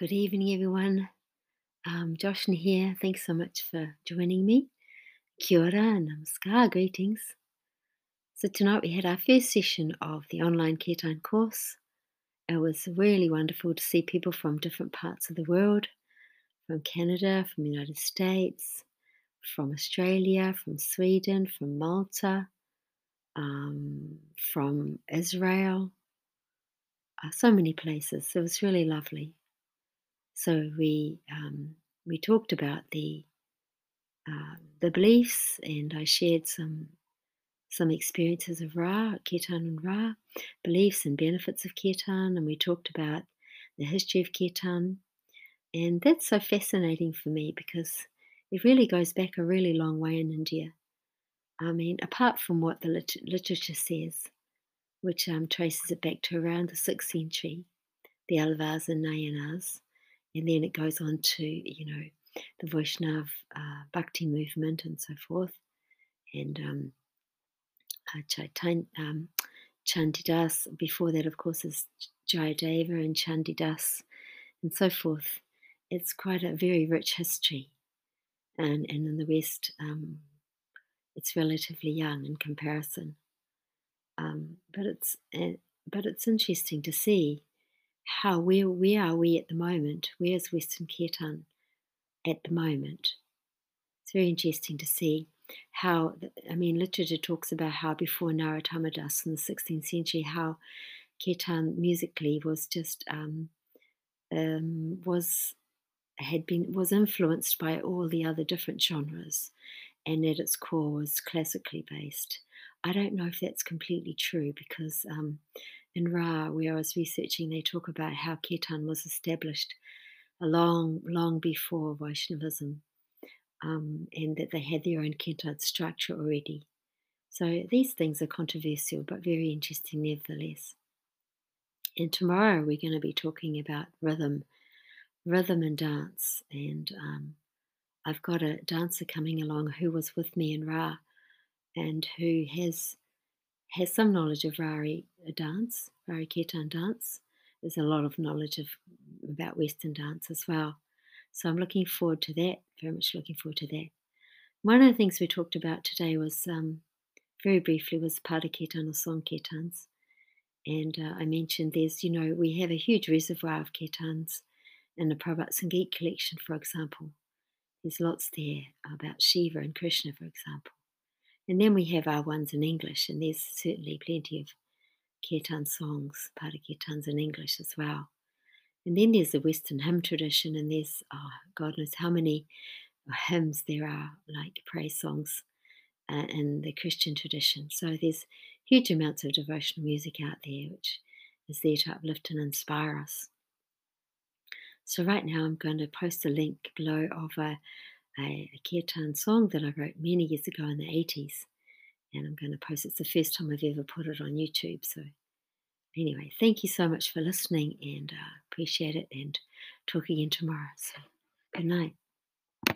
Good evening, everyone. Um, Joshna here. Thanks so much for joining me. Kia ora and namaskar. Greetings. So tonight we had our first session of the online Kirtan course. It was really wonderful to see people from different parts of the world, from Canada, from the United States, from Australia, from Sweden, from Malta, um, from Israel, uh, so many places. It was really lovely. So we um, we talked about the uh, the beliefs, and I shared some some experiences of Rarh, Kirtan and Ra, beliefs and benefits of Kirtan, and we talked about the history of Kirtan, and that's so fascinating for me because it really goes back a really long way in India. I mean, apart from what the lit- literature says, which um, traces it back to around the sixth century, the Alvars and Nayanars, and then it goes on to, you know, the Vaishnav uh, Bhakti movement and so forth. And um, uh, Chaitan, um, Chandidas, before that, of course, is Jayadeva and Chandidas and so forth. It's quite a very rich history. And, and in the West, um, it's relatively young in comparison. Um, but it's uh, but it's interesting to see how where where are we at the moment? Where's Western Kirtan at the moment? It's very interesting to see how I mean literature talks about how before Narottama Das in the 16th century how Kirtan musically was just um, um, was had been was influenced by all the other different genres and at its core was classically based. I don't know if that's completely true because um, in Rarh, where I was researching, they talk about how Kirtan was established a long, long before Vaishnavism, um, and that they had their own Kirtan structure already. So these things are controversial, but very interesting nevertheless. And tomorrow we're going to be talking about rhythm, rhythm and dance. And um, I've got a dancer coming along who was with me in Rarh and who has has some knowledge of Rarhi dance, Rarhi Kirtan dance. There's a lot of knowledge of about Western dance as well. So I'm looking forward to that, very much looking forward to that. One of the things we talked about today was, um, very briefly, was Pada Kirtan or Song Kirtans. And uh, I mentioned there's, you know, we have a huge reservoir of Kirtans in the Prabhat Sangeet collection, for example. There's lots there about Shiva and Krishna, for example. And then we have our ones in English, and there's certainly plenty of kirtan songs, Pada kirtans in English as well. And then there's the Western hymn tradition, and there's, oh, God knows how many hymns there are, like praise songs uh, in the Christian tradition. So there's huge amounts of devotional music out there, which is there to uplift and inspire us. So right now I'm going to post a link below of a a, a kirtan song that I wrote many years ago in the 80s. And I'm going to post It's the first time I've ever put it on YouTube. So, anyway, thank you so much for listening and uh, appreciate it. And talk again tomorrow. So, good night.